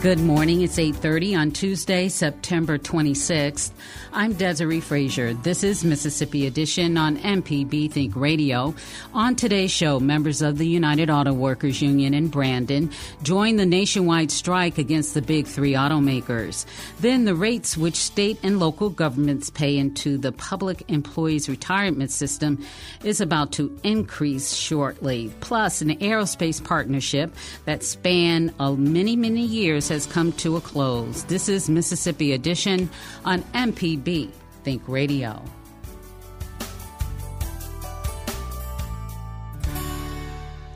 Good morning. It's 8:30 on Tuesday, September 26th. I'm Desiree Frazier. This is Mississippi Edition on MPB Think Radio. On today's show, members of the United Auto Workers Union in Brandon join the nationwide strike against the big 3 automakers. Then the rates which state and local governments pay into the public employees retirement system is about to increase shortly. Plus, an aerospace partnership that span uh, many, many years has come to a close. This is Mississippi Edition on MPB Think Radio.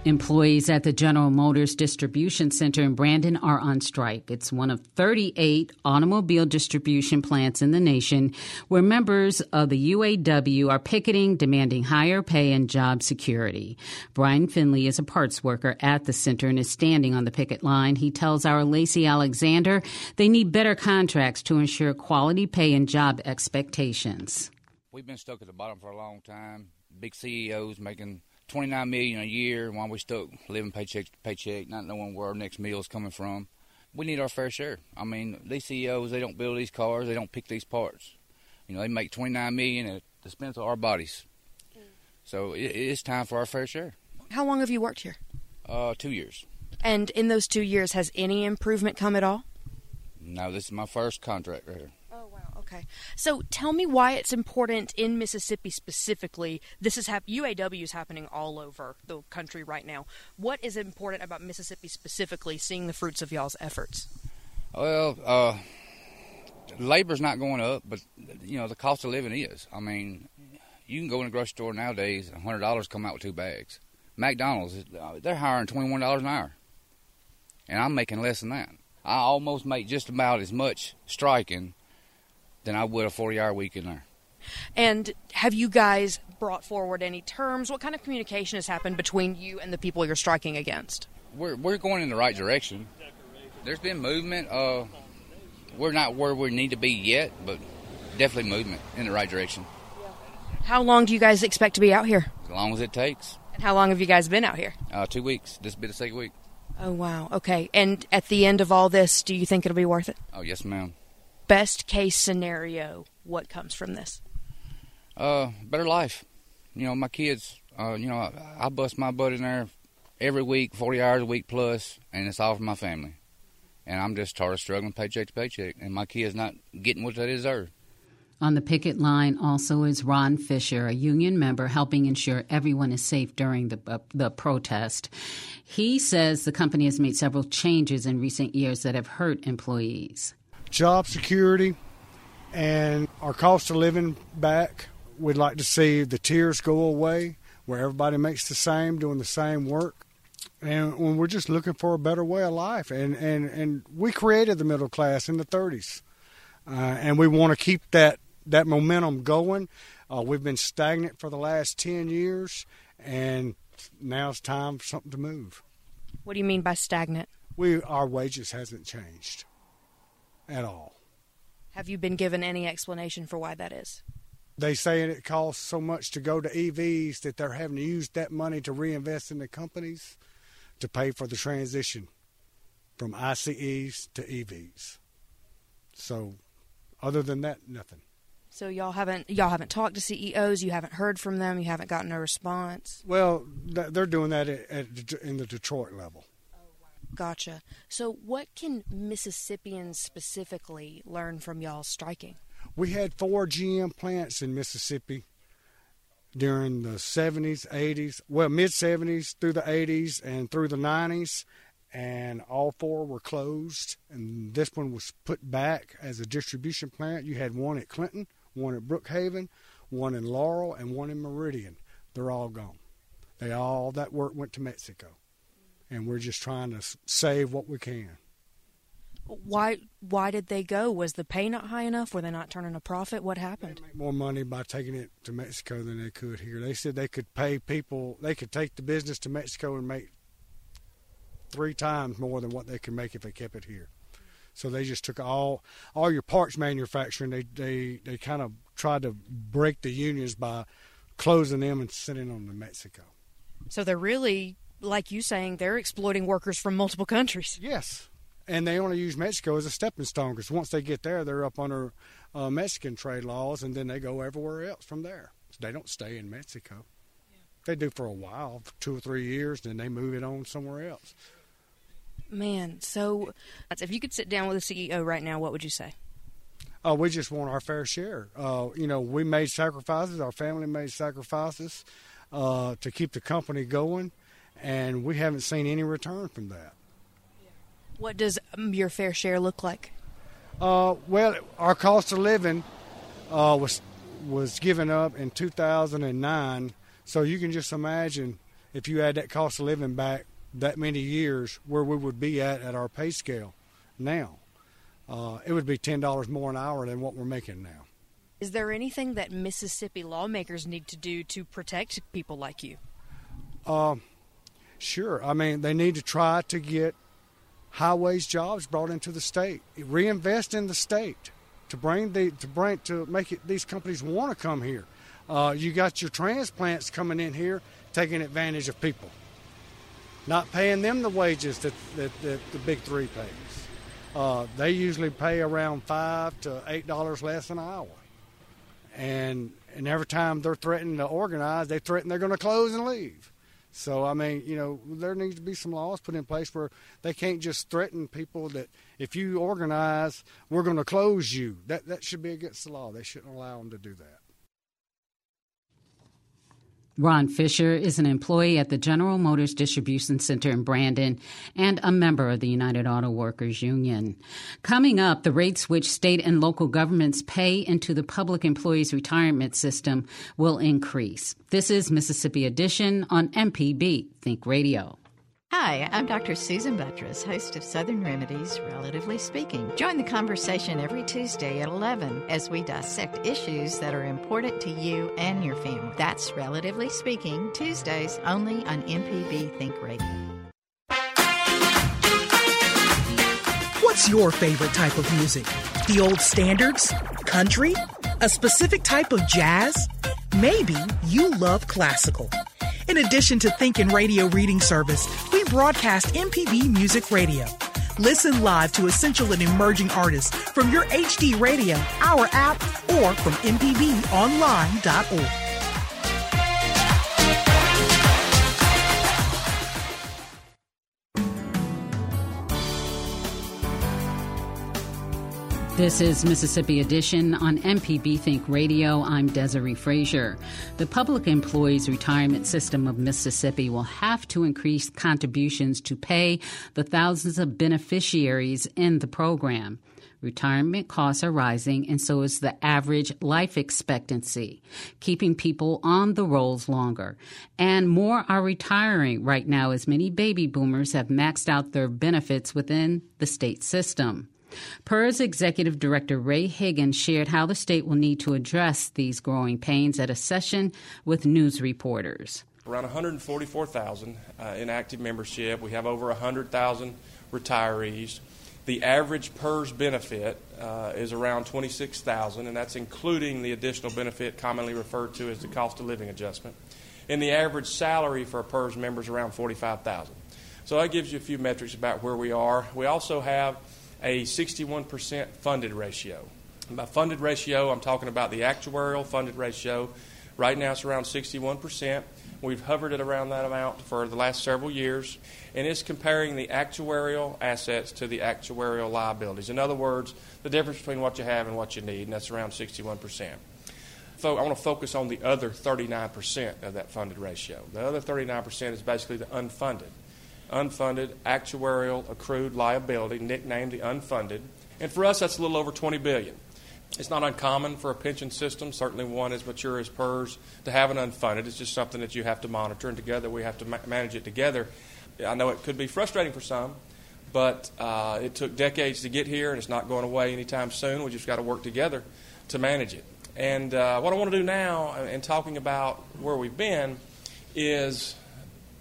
Employees at the General Motors Distribution Center in Brandon are on strike. It's one of 38 automobile distribution plants in the nation where members of the UAW are picketing, demanding higher pay and job security. Brian Finley is a parts worker at the center and is standing on the picket line. He tells our Lacey Alexander they need better contracts to ensure quality pay and job expectations. We've been stuck at the bottom for a long time. Big CEOs making 29 million a year while we stuck living paycheck to paycheck, not knowing where our next meal is coming from. We need our fair share. I mean, these CEOs, they don't build these cars, they don't pick these parts. You know, they make 29 million at the expense of our bodies. So it, it's time for our fair share. How long have you worked here? Uh, two years. And in those two years, has any improvement come at all? No, this is my first contract right here. Okay. So tell me why it's important in Mississippi specifically. This is hap- UAW is happening all over the country right now. What is important about Mississippi specifically, seeing the fruits of y'all's efforts? Well, uh, labor's not going up, but you know the cost of living is. I mean, you can go in a grocery store nowadays, and hundred dollars come out with two bags. McDonald's, uh, they're hiring twenty one dollars an hour, and I'm making less than that. I almost make just about as much striking than I would a forty hour week in there. And have you guys brought forward any terms? What kind of communication has happened between you and the people you're striking against? We're we're going in the right direction. There's been movement. Uh, we're not where we need to be yet, but definitely movement in the right direction. How long do you guys expect to be out here? As long as it takes. And how long have you guys been out here? Uh, two weeks. This will be the second week. Oh wow. Okay. And at the end of all this, do you think it'll be worth it? Oh yes, ma'am. Best case scenario, what comes from this? Uh, better life. You know, my kids. Uh, you know, I, I bust my butt in there every week, forty hours a week plus, and it's all for my family. And I'm just tired of struggling paycheck to paycheck, and my kids not getting what they deserve. On the picket line also is Ron Fisher, a union member helping ensure everyone is safe during the, uh, the protest. He says the company has made several changes in recent years that have hurt employees. Job security and our cost of living back. We'd like to see the tiers go away where everybody makes the same, doing the same work. And when we're just looking for a better way of life. And, and, and we created the middle class in the 30s. Uh, and we want to keep that that momentum going. Uh, we've been stagnant for the last 10 years, and now it's time for something to move. What do you mean by stagnant? We Our wages hasn't changed at all. Have you been given any explanation for why that is? They say it costs so much to go to EVs that they're having to use that money to reinvest in the companies to pay for the transition from ICEs to EVs. So, other than that, nothing. So y'all haven't y'all haven't talked to CEOs. You haven't heard from them. You haven't gotten a response. Well, they're doing that at, at, in the Detroit level. Gotcha. So, what can Mississippians specifically learn from y'all striking? We had four GM plants in Mississippi during the 70s, 80s, well, mid 70s through the 80s and through the 90s, and all four were closed. And this one was put back as a distribution plant. You had one at Clinton, one at Brookhaven, one in Laurel, and one in Meridian. They're all gone. They all that work went to Mexico and we're just trying to save what we can. Why? Why did they go? Was the pay not high enough? Were they not turning a profit? What happened? They make more money by taking it to Mexico than they could here. They said they could pay people. They could take the business to Mexico and make three times more than what they could make if they kept it here. So they just took all all your parts manufacturing. They they they kind of tried to break the unions by closing them and sending them to Mexico. So they're really like you saying, they're exploiting workers from multiple countries. Yes, and they only use Mexico as a stepping stone because once they get there, they're up under uh, Mexican trade laws, and then they go everywhere else from there. So they don't stay in Mexico. Yeah. They do for a while, for two or three years, then they move it on somewhere else. Man, so if you could sit down with a CEO right now, what would you say? Uh, we just want our fair share. Uh, you know, we made sacrifices. Our family made sacrifices uh, to keep the company going and we haven't seen any return from that. What does um, your fair share look like? Uh, well, our cost of living uh, was was given up in 2009, so you can just imagine if you add that cost of living back that many years, where we would be at at our pay scale now. Uh, it would be ten dollars more an hour than what we're making now. Is there anything that Mississippi lawmakers need to do to protect people like you? Uh, Sure. I mean, they need to try to get highways jobs brought into the state, reinvest in the state to bring the to bring to make it these companies want to come here. Uh, you got your transplants coming in here taking advantage of people, not paying them the wages that, that, that the big three pays. Uh, they usually pay around five to eight dollars less an hour, and and every time they're threatening to organize, they threaten they're going to close and leave. So I mean, you know, there needs to be some laws put in place where they can't just threaten people that if you organize, we're going to close you. That that should be against the law. They shouldn't allow them to do that. Ron Fisher is an employee at the General Motors Distribution Center in Brandon and a member of the United Auto Workers Union. Coming up, the rates which state and local governments pay into the public employees retirement system will increase. This is Mississippi Edition on MPB Think Radio. Hi, I'm Dr. Susan Buttross, host of Southern Remedies, Relatively Speaking. Join the conversation every Tuesday at 11 as we dissect issues that are important to you and your family. That's Relatively Speaking, Tuesdays only on MPB Think Radio. What's your favorite type of music? The old standards? Country? A specific type of jazz? Maybe you love classical. In addition to Thinkin' Radio Reading Service, we broadcast MPB Music Radio. Listen live to essential and emerging artists from your HD radio, our app, or from MPBOnline.org. This is Mississippi Edition on MPB Think Radio. I'm Desiree Frazier. The Public Employees Retirement System of Mississippi will have to increase contributions to pay the thousands of beneficiaries in the program. Retirement costs are rising, and so is the average life expectancy, keeping people on the rolls longer. And more are retiring right now as many baby boomers have maxed out their benefits within the state system. PERS Executive Director Ray Higgins shared how the state will need to address these growing pains at a session with news reporters. Around 144,000 uh, in active membership. We have over 100,000 retirees. The average PERS benefit uh, is around 26,000, and that's including the additional benefit commonly referred to as the cost of living adjustment. And the average salary for a PERS member is around 45,000. So that gives you a few metrics about where we are. We also have a 61% funded ratio. By funded ratio, I'm talking about the actuarial funded ratio. Right now it's around 61%. We've hovered at around that amount for the last several years, and it's comparing the actuarial assets to the actuarial liabilities. In other words, the difference between what you have and what you need, and that's around 61%. I want to focus on the other 39% of that funded ratio. The other 39% is basically the unfunded. Unfunded actuarial accrued liability, nicknamed the unfunded. And for us, that's a little over 20 billion. It's not uncommon for a pension system, certainly one as mature as PERS, to have an unfunded. It's just something that you have to monitor, and together we have to ma- manage it together. I know it could be frustrating for some, but uh, it took decades to get here, and it's not going away anytime soon. We just got to work together to manage it. And uh, what I want to do now, uh, in talking about where we've been, is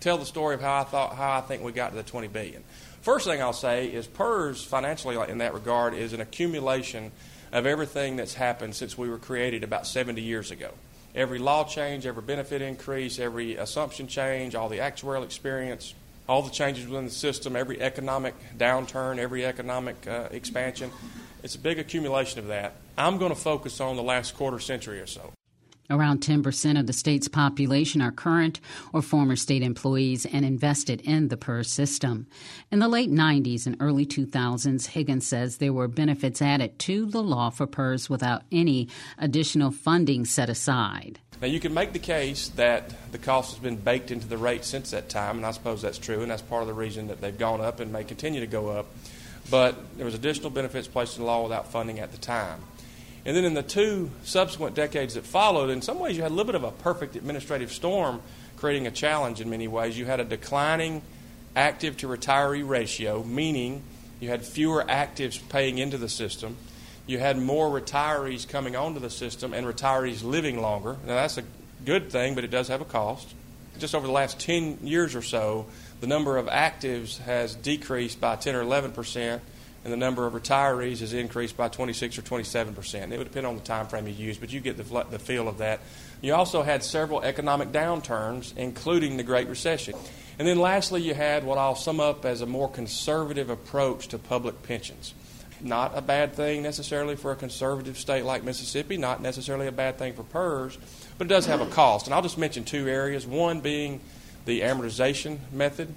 tell the story of how I thought, how I think we got to the 20 billion. First thing I'll say is PERS, financially, in that regard, is an accumulation of everything that's happened since we were created about 70 years ago. Every law change, every benefit increase, every assumption change, all the actuarial experience, all the changes within the system, every economic downturn, every economic uh, expansion. It's a big accumulation of that. I'm going to focus on the last quarter century or so. Around 10% of the state's population are current or former state employees and invested in the PERS system. In the late 90s and early 2000s, Higgins says there were benefits added to the law for PERS without any additional funding set aside. Now, you can make the case that the cost has been baked into the rate since that time, and I suppose that's true, and that's part of the reason that they've gone up and may continue to go up. But there was additional benefits placed in law without funding at the time. And then in the two subsequent decades that followed, in some ways you had a little bit of a perfect administrative storm creating a challenge in many ways. You had a declining active to retiree ratio, meaning you had fewer actives paying into the system. You had more retirees coming onto the system and retirees living longer. Now, that's a good thing, but it does have a cost. Just over the last 10 years or so, the number of actives has decreased by 10 or 11 percent and the number of retirees has increased by 26 or 27 percent. It would depend on the time frame you use, but you get the, the feel of that. You also had several economic downturns, including the Great Recession. And then lastly, you had what I'll sum up as a more conservative approach to public pensions. Not a bad thing necessarily for a conservative state like Mississippi, not necessarily a bad thing for PERS, but it does have a cost. And I'll just mention two areas one being the amortization method,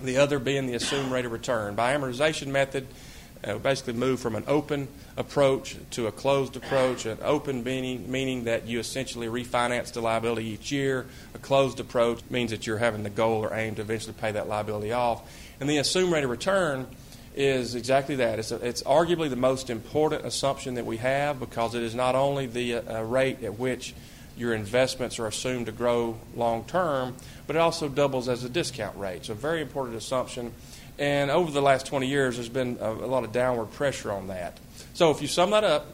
the other being the assumed rate of return. By amortization method, uh, basically move from an open approach to a closed approach. An open meaning, meaning that you essentially refinance the liability each year. A closed approach means that you're having the goal or aim to eventually pay that liability off. And the assumed rate of return is exactly that. It's, a, it's arguably the most important assumption that we have because it is not only the uh, rate at which your investments are assumed to grow long term, but it also doubles as a discount rate. So, a very important assumption. And over the last 20 years, there's been a, a lot of downward pressure on that. So if you sum that up,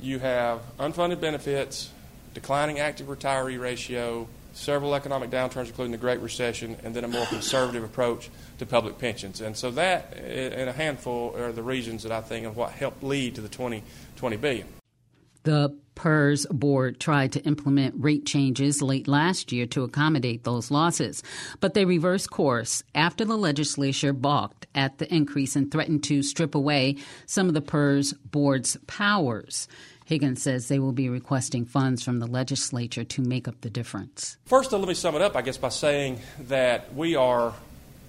you have unfunded benefits, declining active retiree ratio, several economic downturns, including the Great Recession, and then a more conservative approach to public pensions. And so that, and a handful, are the reasons that I think of what helped lead to the 20, 20 billion. The PERS board tried to implement rate changes late last year to accommodate those losses, but they reversed course after the legislature balked at the increase and threatened to strip away some of the PERS board's powers. Higgins says they will be requesting funds from the legislature to make up the difference. First, let me sum it up, I guess, by saying that we are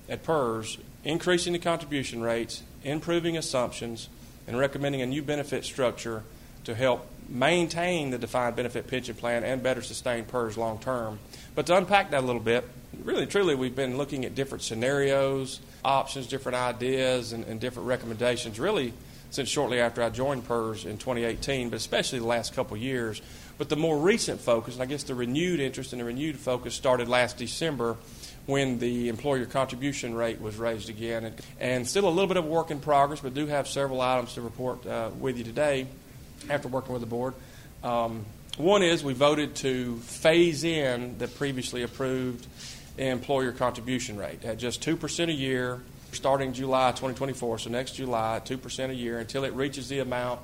at PERS increasing the contribution rates, improving assumptions, and recommending a new benefit structure to help maintain the defined benefit pension plan and better sustain PERS long term. But to unpack that a little bit, really truly we've been looking at different scenarios, options, different ideas, and, and different recommendations really since shortly after I joined PERS in 2018, but especially the last couple years. But the more recent focus, and I guess the renewed interest and the renewed focus started last December when the employer contribution rate was raised again. And, and still a little bit of work in progress, but do have several items to report uh, with you today after working with the board. Um, one is we voted to phase in the previously approved employer contribution rate at just 2% a year starting July 2024, so next July, 2% a year until it reaches the amount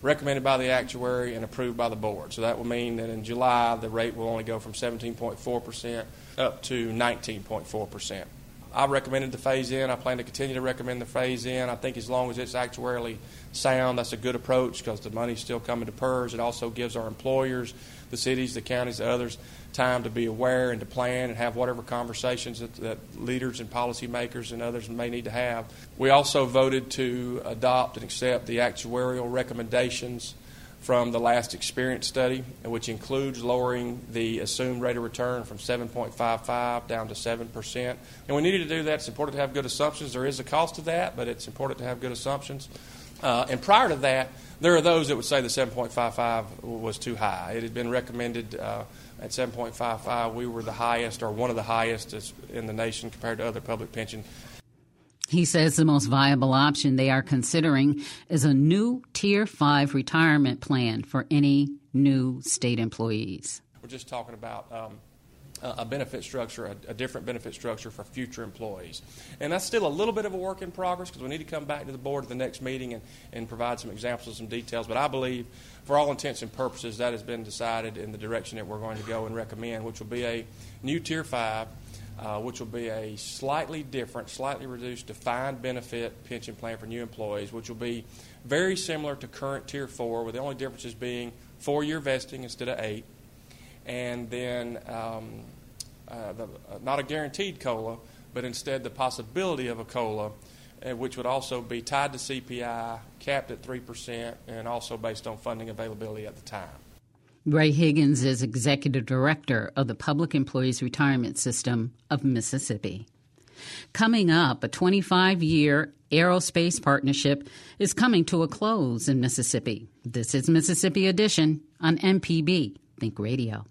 recommended by the actuary and approved by the board. So that will mean that in July the rate will only go from 17.4% up to 19.4%. I recommended the phase in. I plan to continue to recommend the phase in. I think as long as it's actuarially sound, that's a good approach because the money's still coming to PERS. It also gives our employers, the cities, the counties, the others, time to be aware and to plan and have whatever conversations that, that leaders and policymakers and others may need to have. We also voted to adopt and accept the actuarial recommendations from the last experience study, which includes lowering the assumed rate of return from 7.55 down to 7%. And we needed to do that. It's important to have good assumptions. There is a cost to that, but it's important to have good assumptions. Uh, and prior to that, there are those that would say the 7.55 was too high. It had been recommended uh, at 7.55. We were the highest, or one of the highest in the nation compared to other public pension he says the most viable option they are considering is a new Tier 5 retirement plan for any new state employees. We're just talking about um, a benefit structure, a, a, different benefit structure for future employees. And that's still a little bit of a work in progress because we need to come back to the board at the next meeting and, and provide some examples and some details. But I believe, for all intents and purposes, that has been decided in the direction that we're going to go and recommend, which will be a new Tier 5 uh, which will be a slightly different, slightly reduced defined benefit pension plan for new employees, which will be very similar to current Tier 4, with the only differences being four year vesting instead of eight, and then um, uh, the, uh, not a guaranteed COLA, but instead the possibility of a COLA, uh, which would also be tied to CPI, capped at 3%, and also based on funding availability at the time. Ray Higgins is executive director of the Public Employees Retirement System of Mississippi. Coming up, a 25 year aerospace partnership is coming to a close in Mississippi. This is Mississippi Edition on MPB Think Radio.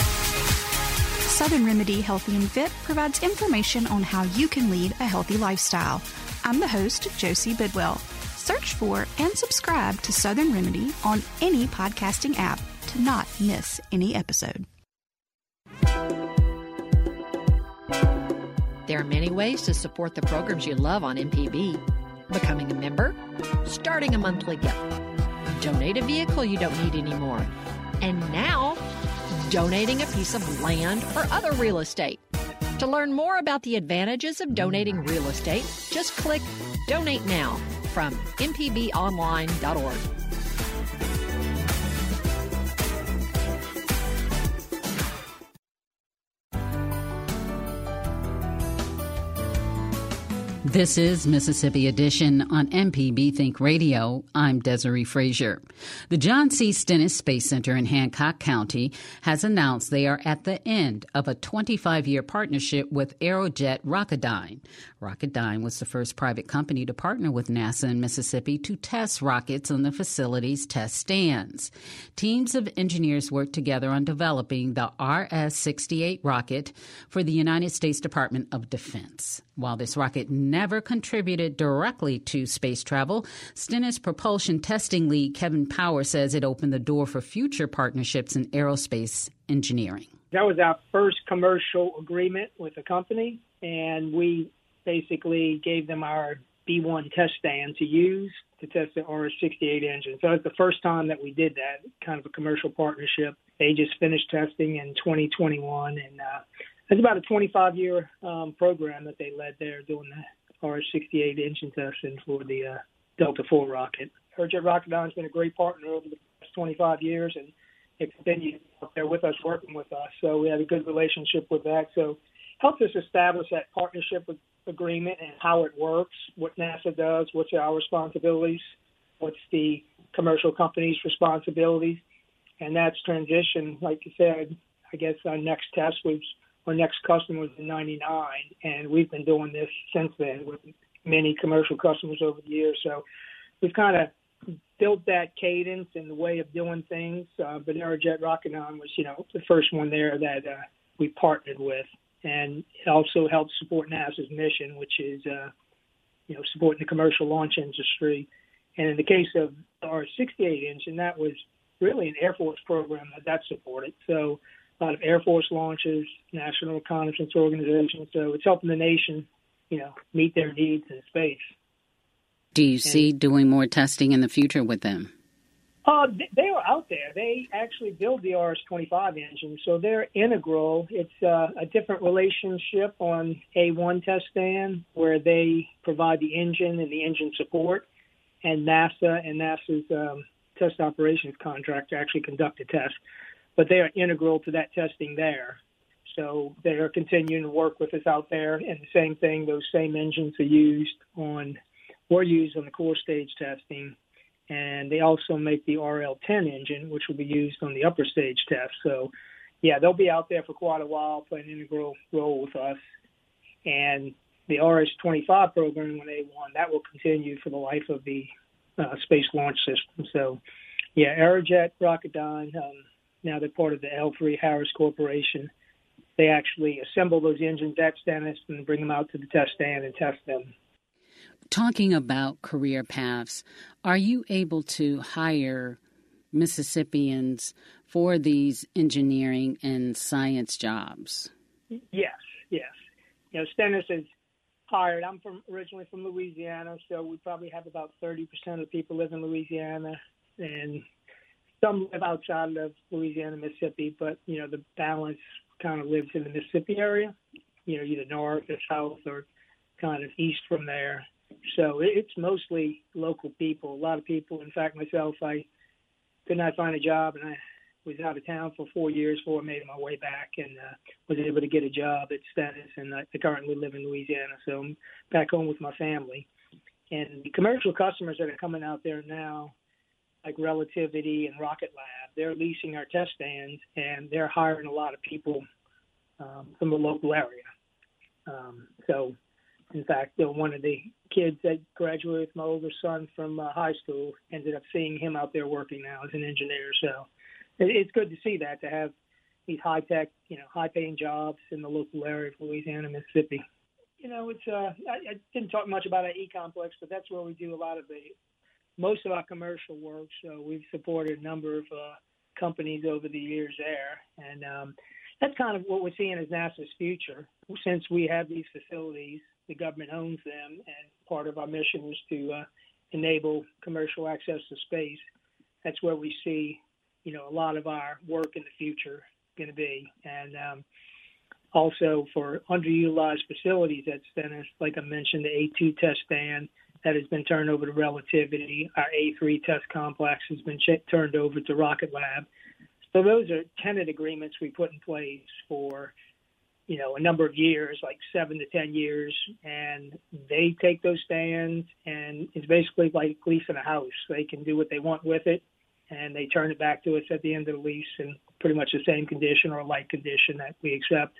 Southern Remedy Healthy and Fit provides information on how you can lead a healthy lifestyle. I'm the host, Josie Bidwell. Search for and subscribe to Southern Remedy on any podcasting app not miss any episode. There are many ways to support the programs you love on MPB. Becoming a member, starting a monthly gift, donate a vehicle you don't need anymore, and now donating a piece of land or other real estate. To learn more about the advantages of donating real estate, just click Donate Now from mpbonline.org. This is Mississippi Edition on MPB Think Radio. I'm Desiree Frazier. The John C. Stennis Space Center in Hancock County has announced they are at the end of a 25 year partnership with Aerojet Rocketdyne. Rocketdyne was the first private company to partner with NASA in Mississippi to test rockets on the facility's test stands. Teams of engineers worked together on developing the RS 68 rocket for the United States Department of Defense. While this rocket never contributed directly to space travel, Stennis propulsion testing lead Kevin Power says it opened the door for future partnerships in aerospace engineering. That was our first commercial agreement with a company, and we basically gave them our B1 test stand to use to test the RS-68 engine. So it's the first time that we did that, kind of a commercial partnership. They just finished testing in 2021, and uh, it's about a 25-year um, program that they led there doing the RS-68 engine testing for the uh, Delta IV rocket. Aerojet Rocketdyne has been a great partner over the past 25 years, and they continue up there with us, working with us. So we have a good relationship with that. So helped us establish that partnership agreement and how it works, what NASA does, what's our responsibilities, what's the commercial company's responsibilities, and that's transition. Like you said, I guess our next test was our next customer was in '99, and we've been doing this since then with many commercial customers over the years. So we've kind of built that cadence and the way of doing things. Uh, but Aerojet Rocketdyne was, you know, the first one there that uh, we partnered with and it also helps support NASA's mission, which is uh, you know supporting the commercial launch industry. And in the case of our 68 engine, that was really an Air Force program that that supported. So a lot of Air Force launches, National Reconnaissance Organization. So it's helping the nation, you know, meet their needs in space. Do you and, see doing more testing in the future with them? Uh, they are out there. They actually build the RS-25 engine, so they're integral. It's uh, a different relationship on A1 test stand where they provide the engine and the engine support, and NASA and NASA's um, test operations contract actually conduct the test. But they are integral to that testing there. So they are continuing to work with us out there, and the same thing. Those same engines are used on, were used on the core stage testing and they also make the RL10 engine, which will be used on the upper stage test. So, yeah, they'll be out there for quite a while, playing an integral role with us. And the RS-25 program when they won, that will continue for the life of the uh, Space Launch System. So, yeah, Aerojet, Rocketdyne, um, now they're part of the L3 Harris Corporation. They actually assemble those engines at Stennis and bring them out to the test stand and test them talking about career paths, are you able to hire Mississippians for these engineering and science jobs? Yes, yes. You know, Stennis is hired. I'm from originally from Louisiana, so we probably have about 30% of the people live in Louisiana, and some live outside of Louisiana, Mississippi. But you know, the balance kind of lives in the Mississippi area. You know, either north or south or kind of east from there. So it's mostly local people. A lot of people. In fact, myself, I could not find a job, and I was out of town for four years before I made my way back, and uh, was able to get a job at Stennis. And I currently live in Louisiana, so I'm back home with my family. And the commercial customers that are coming out there now, like Relativity and Rocket Lab, they're leasing our test stands, and they're hiring a lot of people um, from the local area. Um, so in fact, one of the kids that graduated with my older son from uh, high school ended up seeing him out there working now as an engineer. So it, it's good to see that to have these high tech, you know, high paying jobs in the local area of Louisiana, Mississippi. You know, it's uh, I, I didn't talk much about our e complex, but that's where we do a lot of the most of our commercial work. So we've supported a number of uh, companies over the years there, and um, that's kind of what we're seeing as NASA's future. Since we have these facilities the government owns them, and part of our mission is to uh, enable commercial access to space. That's where we see, you know, a lot of our work in the future going to be, and um, also for underutilized facilities at Stennis, like I mentioned, the A2 test stand that has been turned over to Relativity. Our A3 test complex has been ch- turned over to Rocket Lab. So those are tenant agreements we put in place for you know, a number of years, like seven to ten years, and they take those stands, and it's basically like leasing a house. They can do what they want with it, and they turn it back to us at the end of the lease in pretty much the same condition or like condition that we accept.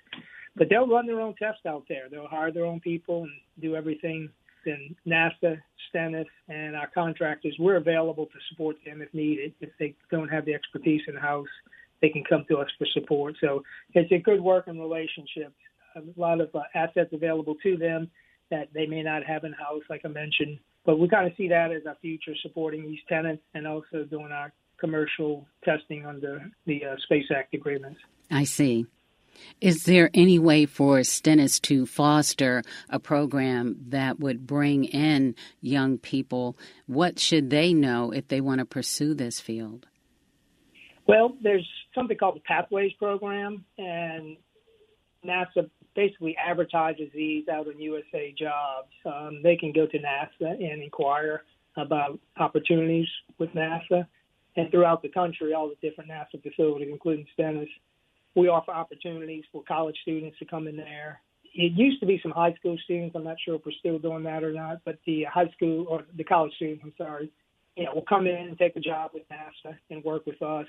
But they'll run their own tests out there. They'll hire their own people and do everything. Then NASA, Stennis, and our contractors, we're available to support them if needed. If they don't have the expertise in house, they can come to us for support. So it's a good working relationship. A lot of uh, assets available to them that they may not have in house, like I mentioned. But we kind of see that as our future, supporting these tenants and also doing our commercial testing under the uh, Space Act agreements. I see. Is there any way for Stennis to foster a program that would bring in young people? What should they know if they want to pursue this field? Well, there's something called the Pathways Program, and NASA basically advertises these out on USA Jobs. Um, they can go to NASA and inquire about opportunities with NASA. And throughout the country, all the different NASA facilities, including Stennis, we offer opportunities for college students to come in there. It used to be some high school students. I'm not sure if we're still doing that or not, but the high school or the college students, I'm sorry, you know, will come in and take a job with NASA and work with us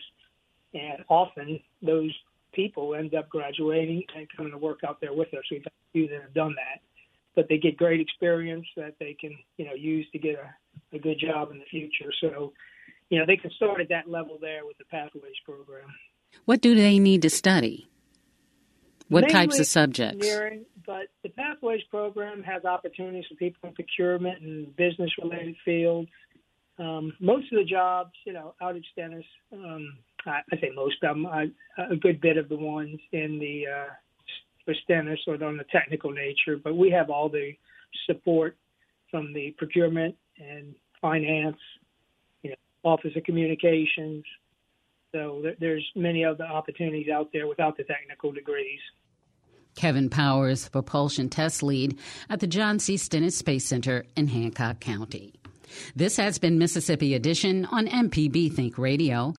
and often those people end up graduating and coming to work out there with us. We've had a few that have done that, but they get great experience that they can, you know, use to get a, a good job in the future. So, you know, they can start at that level there with the Pathways program. What do they need to study? What Mainly types of subjects? But the Pathways program has opportunities for people in procurement and business related fields. Um, most of the jobs, you know, out of Stennis, um, I, I say most of them, I, a good bit of the ones in the uh, for Stennis or on the technical nature, but we have all the support from the procurement and finance, you know, Office of Communications. So there's many other opportunities out there without the technical degrees. Kevin Powers, propulsion test lead at the John C. Stennis Space Center in Hancock County. This has been Mississippi Edition on MPB Think Radio.